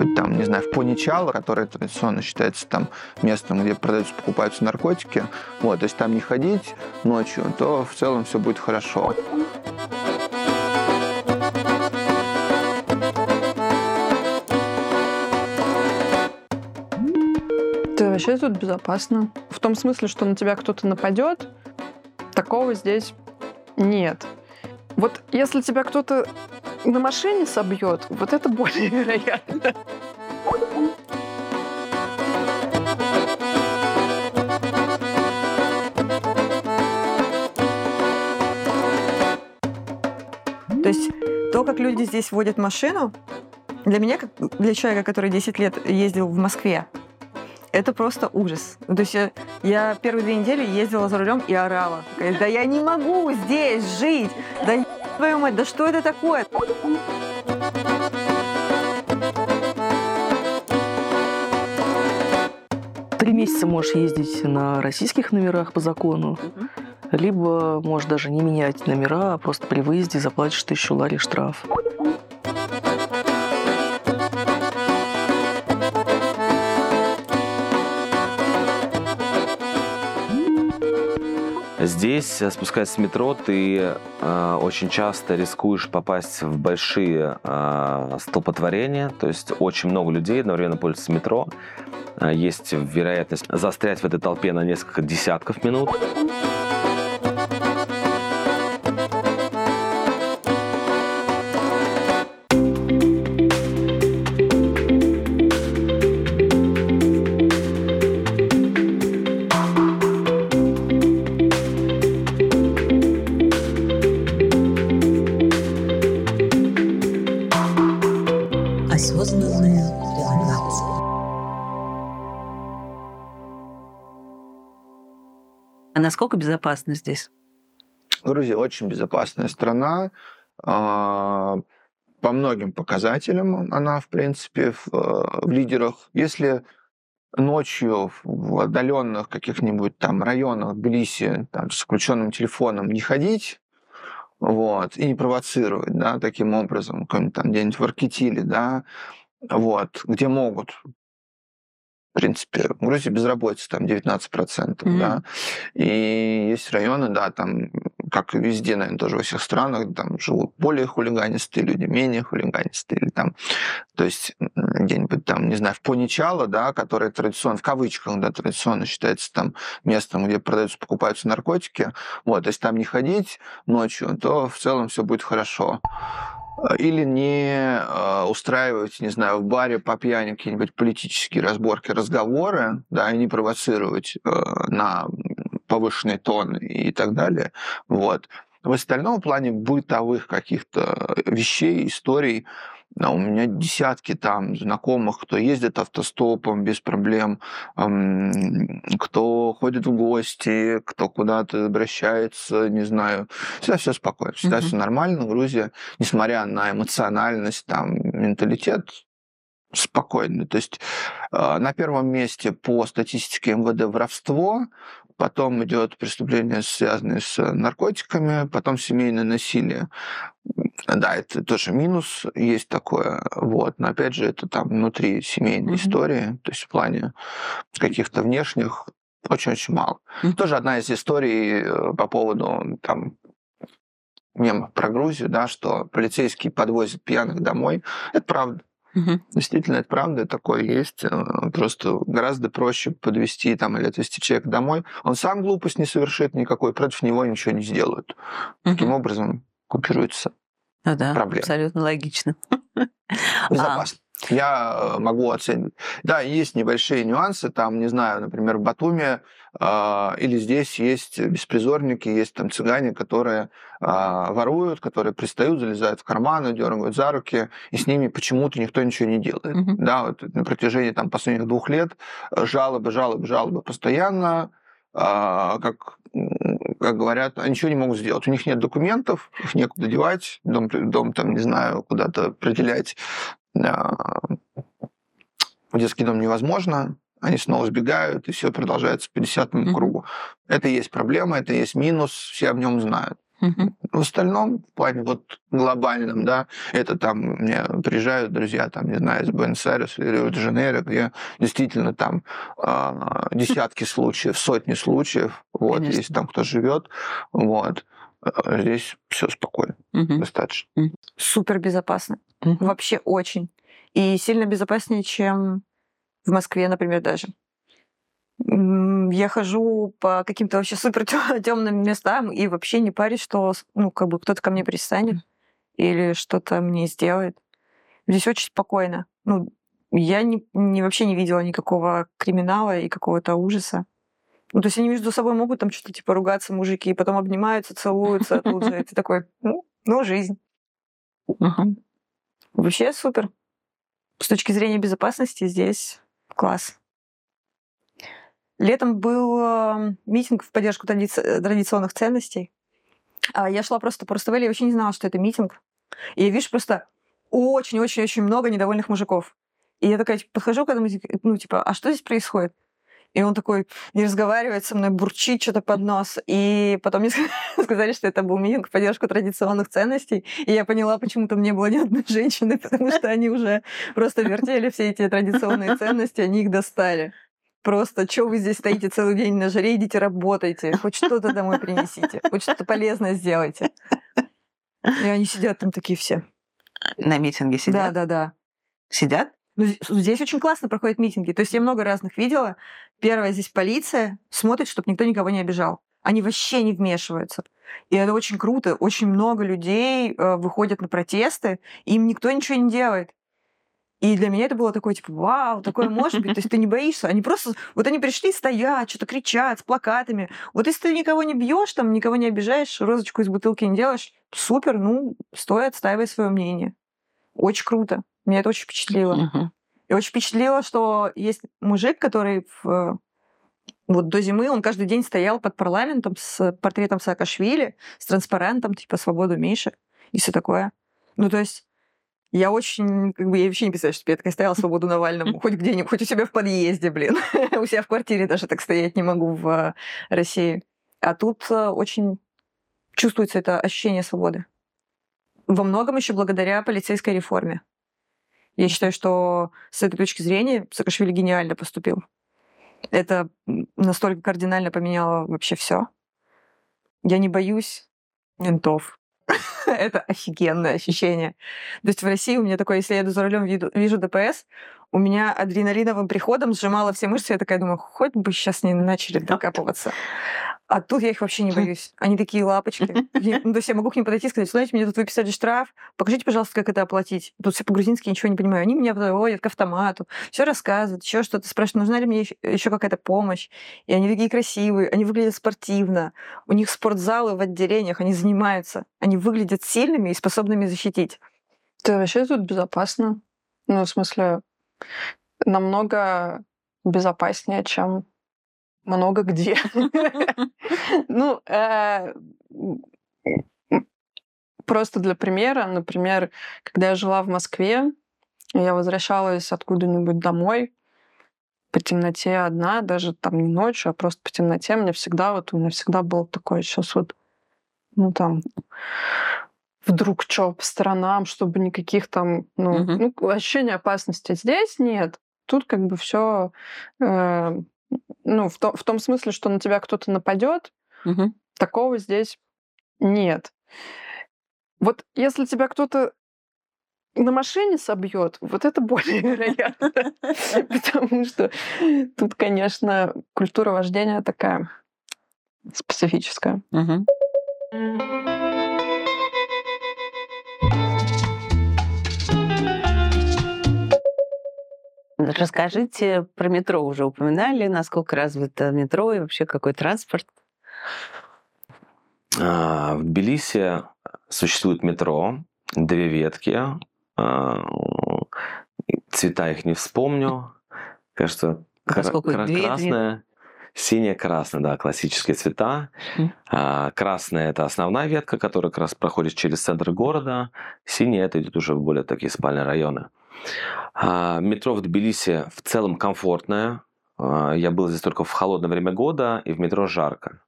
где-нибудь там, не знаю, в Поничало, которое традиционно считается там местом, где продаются, покупаются наркотики, вот, если там не ходить ночью, то в целом все будет хорошо. Да, вообще тут безопасно. В том смысле, что на тебя кто-то нападет, такого здесь нет. Вот если тебя кто-то на машине собьет, вот это более вероятно. То есть то, как люди здесь водят машину, для меня, как для человека, который 10 лет ездил в Москве, это просто ужас. Ну, то есть я, я первые две недели ездила за рулем и орала. Да я не могу здесь жить! Да твою мать, да что это такое? Три месяца можешь ездить на российских номерах по закону, либо можешь даже не менять номера, а просто при выезде заплатишь тысячу лари штраф. Здесь, э, спускаясь с метро, ты э, очень часто рискуешь попасть в большие э, столпотворения, то есть очень много людей одновременно пользуются метро. Э, есть вероятность застрять в этой толпе на несколько десятков минут. Безопасно здесь? Грузия очень безопасная страна. А, По многим показателям она, в принципе, в, э, в лидерах. Если ночью в отдаленных каких-нибудь там районах Тбилиси там, с включенным телефоном не ходить, вот, и не провоцировать, да, таким образом, там где-нибудь в Аркетиле, да, вот, где могут, в принципе, в Грузии безработица там 19%, Мгм. да, и есть районы, да, там, как и везде, наверное, тоже во всех странах, там живут более хулиганистые люди, менее хулиганистые, или там, то есть где-нибудь там, не знаю, в Поничало, да, которое традиционно, в кавычках, да, традиционно считается там местом, где продаются, покупаются наркотики, вот, если там не ходить ночью, то в целом все будет хорошо или не э, устраивать, не знаю, в баре по пьяни какие-нибудь политические разборки, разговоры, да, и не провоцировать э, на повышенный тон и так далее. Вот. В остальном плане бытовых каких-то вещей, историй, да, у меня десятки там знакомых, кто ездит автостопом без проблем, кто ходит в гости, кто куда-то обращается, не знаю. Всегда все спокойно, всегда Мгм. все нормально. Грузия, несмотря на эмоциональность, там, менталитет, спокойно. То есть э, на первом месте по статистике МВД воровство, потом идет преступления, связанные с наркотиками, потом семейное насилие. Да, это тоже минус есть такое, вот. Но опять же, это там внутри семейной Мгм. истории, то есть в плане каких-то внешних очень-очень мало. Мгм. Тоже одна из историй э, по поводу там мемов про Грузию, да, что полицейские подвозят пьяных домой. Это правда. Мгм. Действительно, это правда, такое есть. Э, Просто гораздо проще подвести там или отвезти человека домой. Он сам глупость не совершит никакой, против него ничего не сделают. Таким Мгм. образом купируется Ну да, проблем. абсолютно логично. безопасно. Я э, могу оценить. Да, есть небольшие нюансы. Там, не знаю, например, в Батуме э, или здесь есть беспризорники, есть там цыгане, которые э, воруют, которые пристают, залезают в карманы, дергают за руки, и с ними почему-то никто ничего не делает. Мгм. Да, вот на протяжении там, последних двух лет э, жалобы, жалобы, жалобы постоянно. А, как, как говорят, они ничего не могут сделать. У них нет документов, их некуда девать, дом, дом там, не знаю, куда-то определять а, детский дом невозможно, они снова сбегают, и все продолжается по десятому Мгм. кругу. Это и есть проблема, это и есть минус, все об нем знают. В остальном, в плане вот глобальном, да, это там мне приезжают друзья, там, не знаю, из Буэнос-Айреса или Рио-де-Жанейро, где действительно там а, десятки случаев, сотни случаев, вот, Конечно. если там кто живет, вот, А здесь все спокойно, достаточно. Супер безопасно. Мгм. Вообще очень. И сильно безопаснее, чем в Москве, например, даже. Я хожу по каким-то вообще супер темным местам и вообще не парюсь, что ну, как бы кто-то ко мне пристанет или что-то мне сделает. Здесь очень спокойно. Ну, я не, не- вообще не видела никакого криминала и какого-то ужаса. Ну, то есть они между собой могут там что-то типа ругаться, мужики, и потом обнимаются, целуются тут же. И ты такой, ну, ну, жизнь. Мгм. Вообще супер. С точки зрения безопасности здесь класс. Летом был э, митинг в поддержку э, традиционных ценностей. А я шла просто по Руставели, я вообще не знала, что это митинг. И я вижу просто очень-очень-очень много недовольных мужиков. И я такая типа, подхожу к этому, ну, типа, а что здесь происходит? И он такой не разговаривает со мной, бурчит что-то под нос. И потом мне сказали, что это был митинг в поддержку традиционных ценностей. И я поняла, почему там не было ни одной женщины, потому что они уже просто вертели все эти традиционные ценности, они их достали. Просто, что вы здесь стоите целый день на жаре, идите работайте, хоть что-то домой принесите, хоть что-то полезное сделайте. И они сидят там такие все. На митинге Да, сидят? да, да. Сидят? Ну, здесь- очень классно проходят митинги. То есть я много разных видела. Первое, здесь полиция смотрит, чтобы никто никого не обижал. Они вообще не вмешиваются. И это очень круто. Очень много людей э, выходят на протесты, им никто ничего не делает. И для меня это было такое, типа, вау, такое может быть. То есть ты не боишься. Они просто... Вот они пришли, стоят, что-то кричат с плакатами. Вот если ты никого не бьешь, там, никого не обижаешь, розочку из бутылки не делаешь, супер, ну, стой, отстаивай свое мнение. Очень круто. Меня это очень впечатлило. Мгм. И очень впечатлило, что есть мужик, который в, вот до зимы он каждый день стоял под парламентом с портретом Саакашвили, с транспарентом, типа «Свободу меньше» и все такое. Ну, то есть я очень, как бы, я вообще не представляю, что я такая стояла «Свободу Навальному», хоть где-нибудь, хоть у себя в подъезде, блин. У себя в квартире даже так стоять не могу в э, России. А тут э, очень чувствуется это ощущение свободы. Во многом еще благодаря полицейской реформе. Я считаю, что с этой точки зрения Саакашвили гениально поступил. Это настолько кардинально поменяло вообще все. Я не боюсь ментов. Это офигенное ощущение. То есть в России у меня такое, если я еду за рулем, вижу ДПС, у меня адреналиновым приходом сжимала все мышцы. Я такая думаю, хоть бы сейчас не начали докапываться. А тут я их вообще не боюсь. Они такие лапочки. Ну, то есть я могу к ним подойти и сказать, знаете, мне тут выписали штраф, покажите, пожалуйста, как это оплатить. Тут все по-грузински ничего не понимаю. Они меня подводят к автомату, все рассказывают, еще что-то спрашивают, нужна ли мне еще какая-то помощь. И они такие красивые, они выглядят спортивно. У них спортзалы в отделениях, они занимаются. Они выглядят сильными и способными защитить. Да, вообще тут безопасно. Ну, в смысле, намного безопаснее, чем много где. Ну, э, просто для примера, например, когда я жила в Москве, я возвращалась откуда-нибудь домой по темноте одна, даже там не ночью, а просто по темноте, мне всегда вот, у меня всегда было такое сейчас вот, ну там, вдруг что по сторонам, чтобы никаких там, ну, Мгм. ну, ощущения опасности. Здесь нет. Тут как бы все, ну, в, то- в том смысле, что на тебя кто-то нападет, Мгм. такого здесь нет. Вот если тебя кто-то на машине собьет, вот это более вероятно. Потому что тут, конечно, культура вождения такая специфическая. Расскажите про метро. Уже упоминали, насколько развито метро и вообще какой транспорт. А, В Тбилиси существует метро, две ветки. а, Цвета их не вспомню. Кажется, кра- Поскольку кра- две- две- красная, синяя, красная, да, классические цвета. А, Красная это основная ветка, которая как раз проходит через центр города. Синяя это идет уже в более такие спальные районы. А, Метро в Тбилиси в целом комфортное. А, Я был здесь только в холодное время года, и в метро жарко.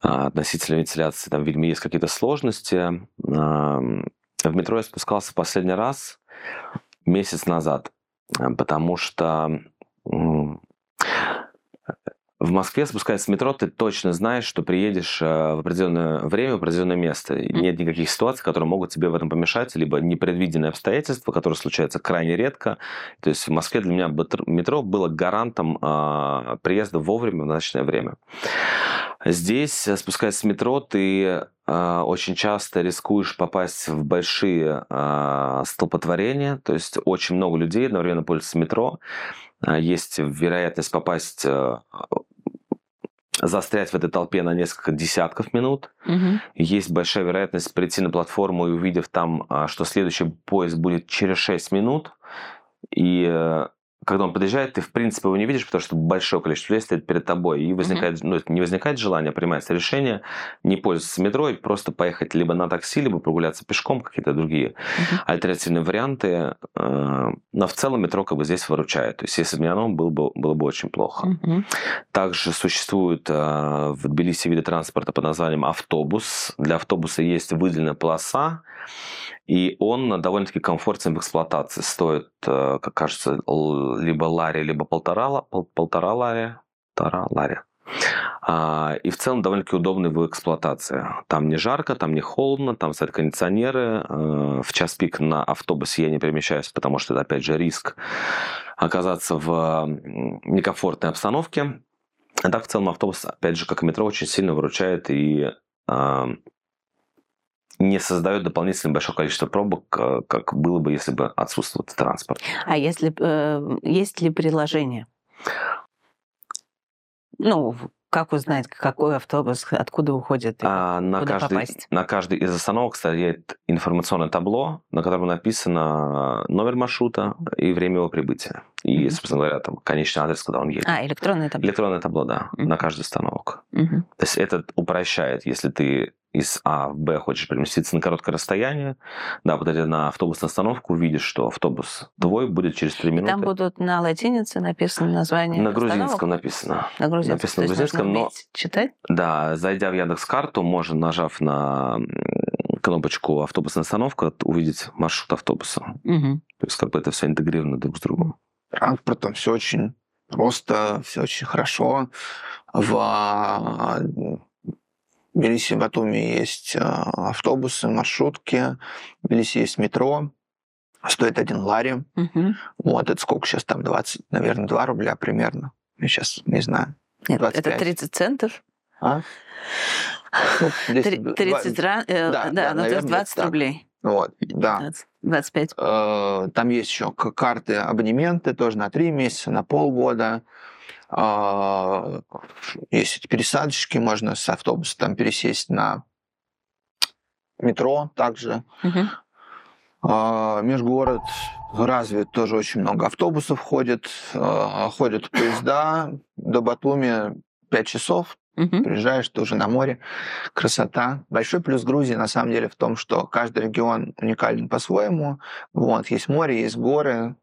а, относительно вентиляции, там, видимо, есть какие-то сложности. В метро я спускался последний раз месяц назад, потому что в Москве, спускаясь в метро, ты точно знаешь, что приедешь э, в определенное время, в определенное место. И нет никаких ситуаций, которые могут тебе в этом помешать, либо непредвиденные обстоятельства, которые случаются крайне редко. То есть в Москве для меня метро было гарантом э, приезда вовремя в назначенное время. Здесь, э, спускаясь в метро, ты очень часто рискуешь попасть в большие столпотворения, то есть очень много людей одновременно пользуются метро, есть вероятность попасть застрять в этой толпе на несколько десятков минут. Угу. Есть большая вероятность прийти на платформу и увидев там, а, что следующий поезд будет через 6 минут, и э, когда он подъезжает, ты, в принципе, его не видишь, потому что большое количество людей стоит перед тобой. И возникает, mm-hmm. ну, не возникает желание, а принимается решение не пользоваться метро и просто поехать либо на такси, либо прогуляться пешком, какие-то другие mm-hmm. альтернативные варианты. Э, но в целом метро как бы здесь выручает. То есть если бы не оно, было бы, было бы очень плохо. Mm-hmm. Также существует э, в Тбилиси виды транспорта под названием автобус. Для автобуса есть выделенная полоса, и он довольно-таки комфортен в эксплуатации. Стоит, э, как кажется, либо лари, либо полтора, полтора лари. Полтора лари. А, и в целом довольно-таки удобный в эксплуатации. Там не жарко, там не холодно, там стоят кондиционеры. Э, в час пик на автобусе я не перемещаюсь, потому что это, опять же, риск оказаться в некомфортной обстановке. А так, в целом, автобус, опять же, как и метро, очень сильно выручает и не создает дополнительное большое количество пробок, э, как было бы, если бы отсутствовал транспорт. А если э, есть ли приложение? Ну, как узнать, какой автобус, откуда уходит, а, на куда каждый, попасть? На каждой из остановок стоит информационное табло, на котором написано номер маршрута и время его прибытия. И, mm-hmm. собственно говоря, там конечный адрес, куда он едет. А, электронное табло. Электронное табло, да, mm-hmm. на каждой остановок. Mm-hmm. То есть это упрощает, если ты из А в Б хочешь переместиться на короткое расстояние, да, подойдя на автобусную остановку, увидишь, что автобус твой будет через 3 минуты. И там будут на латинице написано название На грузинском написано. На грузинском. Написано на грузинском, но... Читать? Да, зайдя в Яндекс.Карту, можно, нажав на кнопочку «Автобусная остановка», увидеть маршрут автобуса. Угу. То есть как бы это все интегрировано друг с другом. Транспортом все очень просто, все очень хорошо. В в Тбилиси Батуми есть а, автобусы, маршрутки. В Тбилиси есть метро. Стоит один лари. Угу. Вот, это сколько сейчас там? 20, наверное, 2 рубля примерно. Я сейчас не знаю. Нет, 25. это 30 центов. А? Ну, 10, 30 раз, э, да, да, да, ну, то есть 20 рублей. Вот, да. 20, 25. Э, там есть еще карты, абонементы тоже на 3 месяца, на полгода. А, есть пересадочки, можно с автобуса там пересесть на метро также. Угу. Межгород развит, тоже очень много автобусов ходит, а, ходят поезда до Батуми 5 часов, Угу. Приезжаешь, ты уже на море, красота. Большой плюс Грузии на самом деле в том, что каждый регион уникален по-своему. Вот, есть море, есть горы,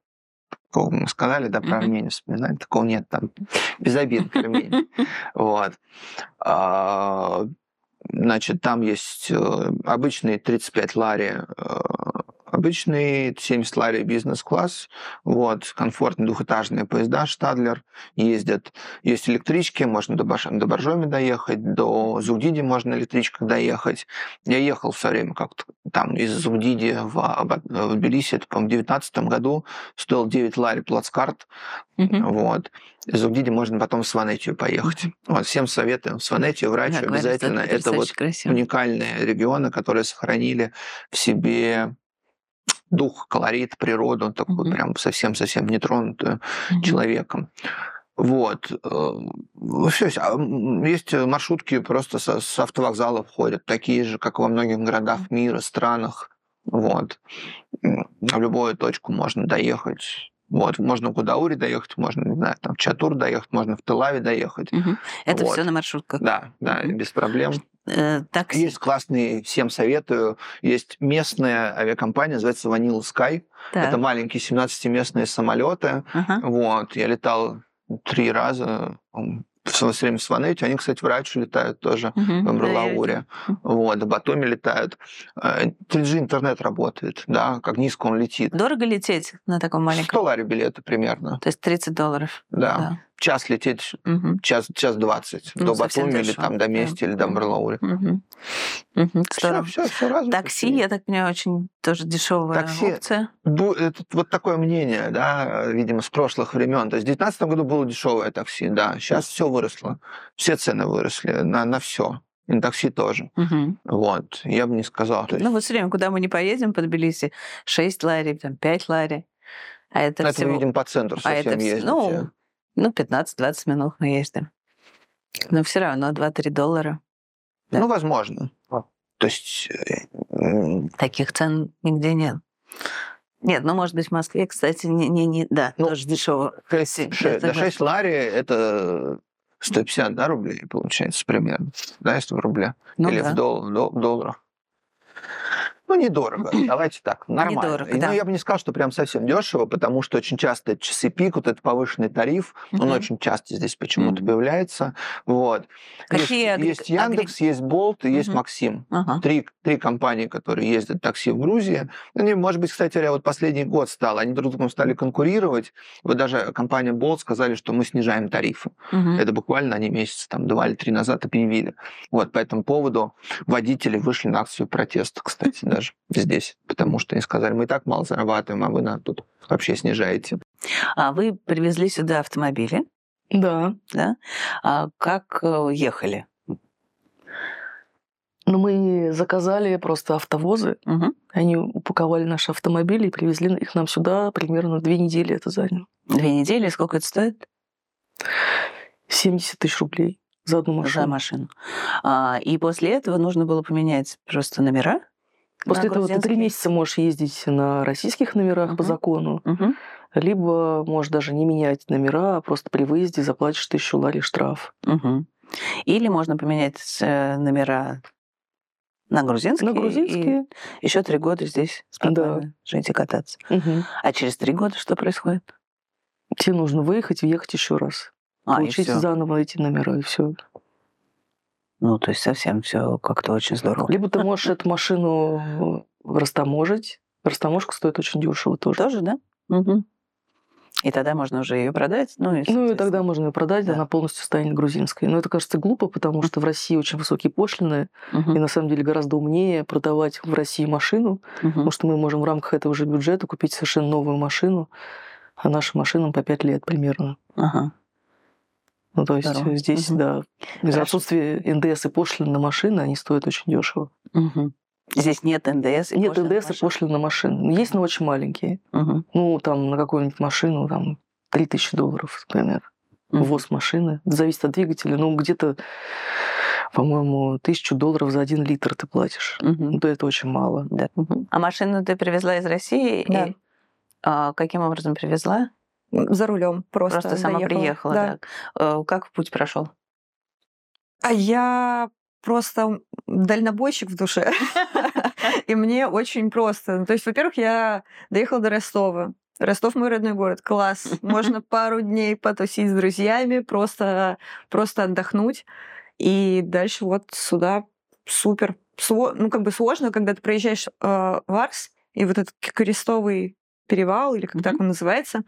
мы сказали, да, про Армению вспоминать, такого нет там, без обид к Армении. Вот. А, значит, там есть э, обычные 35 лари э, обычный 70 лари бизнес-класс, вот, комфортные двухэтажные поезда Штадлер ездят. Есть электрички, можно до, Баш... до Боржоми доехать, до Зудиди можно электричкой доехать. Я ехал все время как-то там из Зудиди в, в Тбилиси, это, по-моему, в 2019 году, стоил 9 лари плацкарт, mm-hmm. вот. Из Угдиди можно потом в Сванетию поехать. Mm-hmm. Вот, всем советуем в Сванетию, врач да, обязательно. Это, это вот красиво. уникальные регионы, которые сохранили в себе дух, колорит, природу, такую mm-hmm. прям совсем-совсем нетронутую mm-hmm. человеком. Вот. Э, Все, а, есть маршрутки просто с, с автовокзалов ходят, такие же, как во многих городах мира, странах. Вот. В любую точку можно доехать. Вот, можно в Гудаури доехать, можно, не знаю, там в Чатур доехать, можно в Телаве доехать. Угу. Это вот. все на маршрутках. Да, да, угу. без проблем. Э, такси. Есть классные, всем советую. Есть местная авиакомпания, называется Vanilla Sky. Так. Это маленькие 17-местные самолеты. Ага. Вот, я летал три раза, в свое время в Сванете, они, кстати, в Рачу летают тоже, Мгм. в Да, я Амбралауре. видела. Вот, в Батуми летают. Э, 3G интернет работает, да, как низко он летит. Дорого лететь на таком 100 маленьком? лари билеты примерно, То есть 30 долларов. да. Час лететь, Мгм. час, час двадцать Ну, до совсем Батуми или там до да. Мести или до. Амбралауре. Мгм. Мгм. Все, все, все развито. Такси, я так понимаю, очень тоже дешевая Такси. опция. Бу- это вот такое мнение, да, видимо, с прошлых времен. То есть в 2019 году было дешевое такси, да. Сейчас все выросло. Все цены выросли на, на все. И на такси тоже. Мгм. Вот. Я бы не сказал. То есть, Ну вот все время, куда мы не поедем по Тбилиси, 6 лари, там 5 лари. А это, это, всего... видимо, по центру а это совсем ездите. ну, ну, 15-20 минут мы ездим. Но все равно 2-3 доллара. да. Ну, возможно. То есть... э, Таких цен нигде нет. Нет, ну, может быть, в Москве, кстати, не, не, не да, Ну, тоже дешево. шесть- Си- ше- я да, 6 согласна. лари – это 150 да, рублей, получается, примерно. Да, если в рублях. Ну, Или да. в дол- дол- долларах. Ну, недорого. Давайте так, нормально. Недорого, ну, да. я бы не сказал, что прям совсем дешево, потому что очень часто часы пик, вот этот повышенный тариф, он Мгм. очень часто здесь почему-то Мгм. появляется. Вот. Какие есть, агрег- есть Яндекс, есть Болт и есть Мгм. Максим. Ага. Три, три компании, которые ездят такси в Грузии. Они, может быть, кстати говоря, вот последний год стало, они друг с другом стали конкурировать. Вот даже компания Bolt сказали, что мы снижаем тарифы. Мгм. Это буквально они месяца там два или три назад объявили. Вот по этому поводу водители вышли на акцию протеста, кстати, даже здесь. Потому что они сказали, мы и так мало зарабатываем, а вы нам тут вообще снижаете. А вы привезли сюда автомобили, Да. да? А как э, ехали? Но мы заказали просто автовозы. Мгм. Они упаковали наши автомобили и привезли их нам сюда. Примерно две недели это заняло. Две недели, сколько это стоит? 70 тысяч рублей за одну машину. За машину. А, и после этого нужно было поменять просто номера? После этого ты три месяца можешь ездить на российских номерах по Мгм. закону, Мгм. либо можешь даже не менять номера, а просто при выезде заплатишь тысячу лари штраф. Мгм. Или можно поменять э, номера на грузинские. На грузинские. еще три года здесь спокойно жить и кататься. Мгм. А через три года что происходит? Тебе нужно выехать, въехать еще раз. А, и Получить заново эти номера, и все. Ну, то есть совсем все как-то очень здорово. Либо ты можешь эту машину растаможить. Растаможка стоит очень дешево тоже. Тоже, да? Мгм. И тогда можно уже ее продать. Ну, и, Ну и тогда можно ее продать, Да. она полностью станет грузинской. Но это кажется глупо, потому что в России очень высокие пошлины, Мгм. и на самом деле гораздо умнее продавать в России машину, Мгм. потому что мы можем в рамках этого же бюджета купить совершенно новую машину, а нашим машинам по 5 лет примерно. Ага. Ну, то есть Здорово. здесь, Мгм. да, из-за Хорошо. отсутствия НДС и пошлин на машины, они стоят очень дешево. Мгм. Здесь нет НДС. и Нет НДС и пошлин на машины. Есть, но очень маленькие. Мгм. Ну, там на какую-нибудь машину, там, 3000 долларов, например. Мгм. ввоз машины. Зависит от двигателя. Ну, где-то, по-моему, тысячу долларов за один литр ты платишь. Мгм. Ну, то это очень мало. Да. А машину ты привезла из России? Да. И, а, каким образом привезла? За рулем просто. Просто сама доехала. приехала. Да. так. Э, Как путь прошел? А я просто дальнобойщик в душе. И мне очень просто. То есть, во-первых, я доехала до Ростова. Ростов мой родной город. Класс. Можно пару дней потусить с друзьями, просто, просто отдохнуть. И дальше вот сюда супер. Ну, как бы сложно, когда ты проезжаешь э, в Арс, и вот этот крестовый перевал, или как так он называется,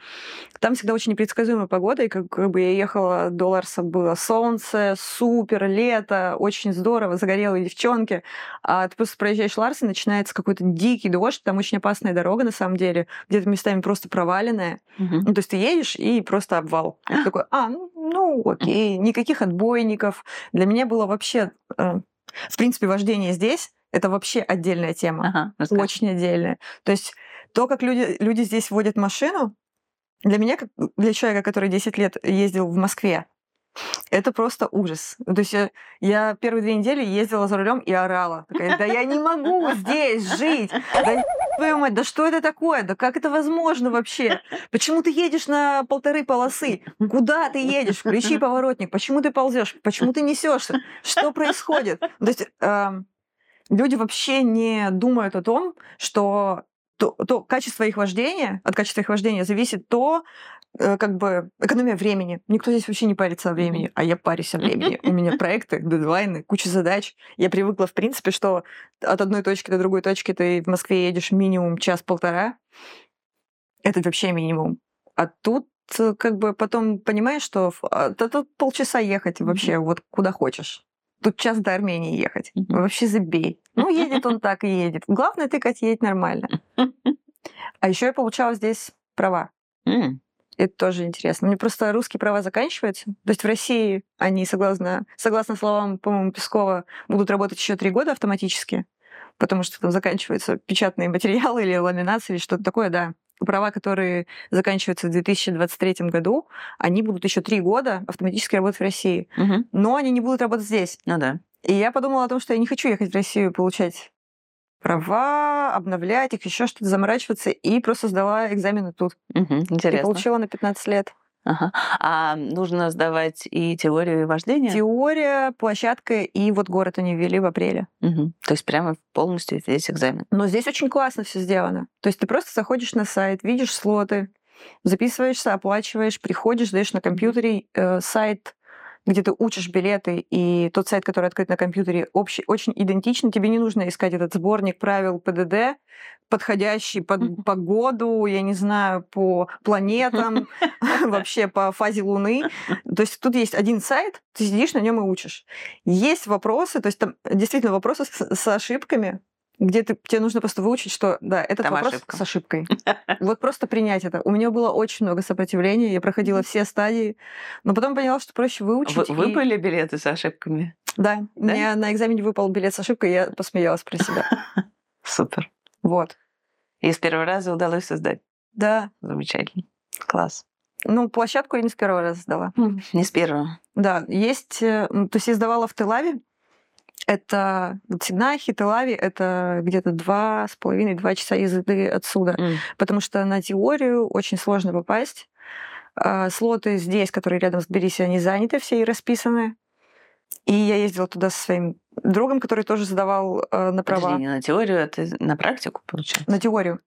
там всегда очень непредсказуемая погода, и как, как бы я ехала до Ларса, было солнце, супер, лето, очень здорово, загорелые девчонки, а ты просто проезжаешь Ларс, и начинается какой-то дикий дождь, там очень опасная дорога, на самом деле, где-то местами просто проваленная. Ну, то есть ты едешь, и просто обвал. Ты такой, а, ну, ну, окей, никаких отбойников. Для меня было вообще... э, в принципе, вождение здесь — это вообще отдельная тема. Ага, расскажи. Очень отдельная. То есть то, как люди, люди здесь водят машину, для меня, как для человека, который 10 лет ездил в Москве, это просто ужас. То есть я, я первые две недели ездила за рулем и орала. Такая, да я не могу здесь жить. Да твою мать, да что это такое? Да как это возможно вообще? Почему ты едешь на полторы полосы? Куда ты едешь? Включи поворотник. Почему ты ползешь? Почему ты несешься? Что происходит? То есть эм, люди вообще не думают о том, что то, то качество их вождения, от качества их вождения зависит то, э, как бы экономия времени. Никто здесь вообще не парится о времени, а я парюсь о времени. У меня проекты, дедлайны, куча задач. Я привыкла, в принципе, что от одной точки до другой точки ты в Москве едешь минимум час-полтора. Это вообще минимум. А тут э, как бы потом понимаешь, что а, тут полчаса ехать вообще вот куда хочешь. Тут час до Армении ехать. Вообще забей. Ну, едет он так и едет. Главное, ты, Катя, едь нормально. А еще я получала здесь права. М, Это тоже интересно. Мне просто русские права заканчиваются. То есть в России они, согласно, согласно словам, по-моему, Пескова, будут работать еще три года автоматически, потому что там заканчиваются печатные материалы или ламинация или что-то такое, да. Права, которые заканчиваются в 2023 году, они будут еще три года автоматически работать в России. мгм. Но они не будут работать здесь. Ну да. И я подумала о том, что я не хочу ехать в Россию получать права, обновлять их, еще что-то заморачиваться, и просто сдала экзамены тут. И Интересно. получила на 15 лет. Ага. А нужно сдавать и теорию вождения? Теория, площадка и вот город они ввели в апреле. Мгм. То есть прямо полностью весь экзамен. Но здесь очень классно все сделано. То есть ты просто заходишь на сайт, видишь слоты, записываешься, оплачиваешь, приходишь, даешь на компьютере э, сайт, где ты учишь билеты, и тот сайт, который открыт на компьютере, общий, очень идентичный. Тебе не нужно искать этот сборник правил ПДД, подходящий под погоду, я не знаю, по планетам, вообще по фазе Луны. То есть тут есть один сайт, ты сидишь на нем и учишь. Есть вопросы, то есть там действительно вопросы с, с ошибками, где ты, тебе нужно просто выучить, что да, этот Там вопрос ошибка. с ошибкой. Вот просто принять это. У меня было очень много сопротивления, я проходила все стадии, но потом поняла, что проще выучить. Вы, и- выпали билеты с ошибками? Да, Да? меня на экзамене выпал билет с ошибкой, я посмеялась про себя. Супер. Вот. И с первого раза удалось создать. Да. Замечательно. Класс. Ну, площадку я не с первого раза сдала. Не с первого. Да, есть... э, То есть я сдавала в Телаве. Это вот Сигнахи, Телави, это где-то два с половиной, два часа езды отсюда. М. Потому что на теорию очень сложно попасть. А, Слоты здесь, которые рядом с Тбилиси, они заняты все и расписаны. И я ездила туда со своим другом, который тоже сдавал э, на права. Подожди, не на теорию, это на практику, получается? На теорию.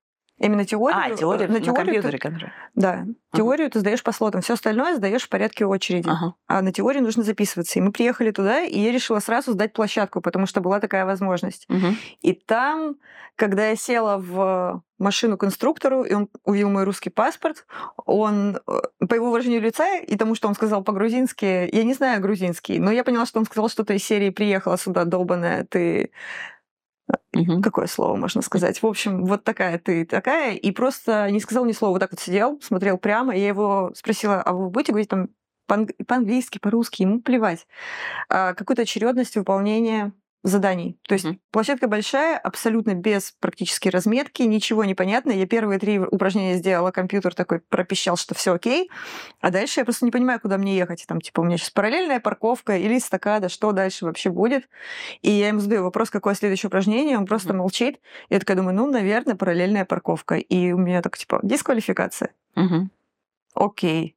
Именно теорию. а, теория э, на, на теорию ты- компьютере, который. да, теорию ты сдаешь по слотам, все остальное сдаешь в порядке очереди. Ага. А на теорию нужно записываться. И мы приехали туда, и я решила сразу сдать площадку, потому что была такая возможность. Мгм. И там, когда я села в машину к инструктору, и он увидел мой русский паспорт, он, э, по его выражению лица и тому, что он сказал по-грузински, я не знаю грузинский, но я поняла, что он сказал что-то из серии «Приехала сюда, долбаная, ты...» Мгм. Какое слово можно сказать? В общем, вот такая ты такая. И просто не сказал ни слова. Вот так вот сидел, смотрел прямо. Я его спросила, а вы будете говорить там по-анг- по-английски, по-русски? Ему плевать. А, какую-то очередность выполнения заданий. То есть Мгм. площадка большая, абсолютно без практически разметки, ничего не понятно. Я первые три упражнения сделала, компьютер такой пропищал, что все окей. А дальше я просто не понимаю, куда мне ехать. Там, типа, у меня сейчас параллельная парковка или эстакада, что дальше вообще будет? И я ему задаю вопрос, какое следующее упражнение, он просто Мгм. молчит. Я такая думаю, ну, наверное, параллельная парковка. И у меня так, типа, дисквалификация. Мгм. Окей.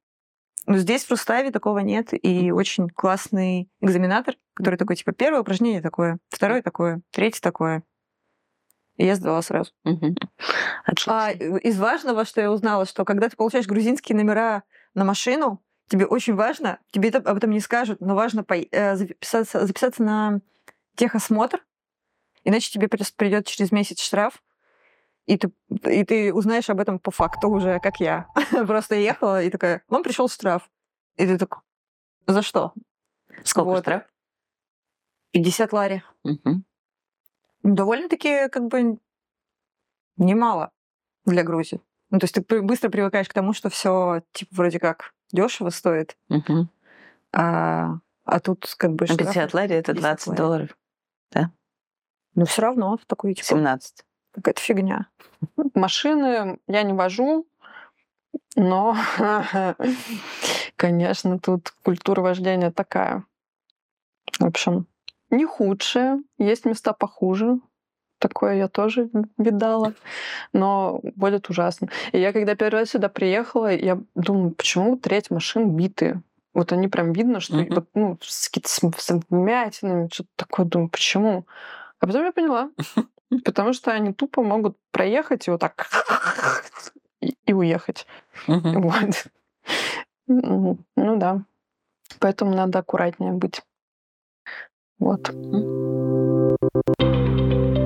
Но здесь в Руставе такого нет. И очень классный экзаменатор, который такой, типа, первое упражнение такое, второе такое, третье такое. И я сдала сразу. Мгм. А из важного, что я узнала, что когда ты получаешь грузинские номера на машину, тебе очень важно, тебе это, об этом не скажут, но важно пой- э, записаться, записаться на техосмотр, иначе тебе придет через месяц штраф, и ты, и ты узнаешь об этом по факту уже, как я. Просто ехала и такая, вам пришел штраф. И ты такой, за что? Сколько вот. штраф? 50 лари. Ну, Довольно-таки как бы немало для Грузии. Ну, то есть ты быстро привыкаешь к тому, что все типа вроде как дешево стоит, Мгм. а, а тут как бы А штрафы. 50 лари это 10 20 лари. долларов. Ну, все равно такой типа 17. Какая-то фигня. Машины я не вожу, но, конечно, тут культура вождения такая. В общем, не худшая, есть места похуже. Такое я тоже видала, но будет ужасно. И я когда первый раз сюда приехала, я думаю, почему треть машин битые? Вот они прям видно, что Мгм. вот, ну, с см- с вмятинами, что-то такое. Думаю, почему? А потом я поняла. Потому что они тупо могут проехать и вот так и, уехать. Вот. Ну да. Поэтому надо аккуратнее быть. Вот. Thank you.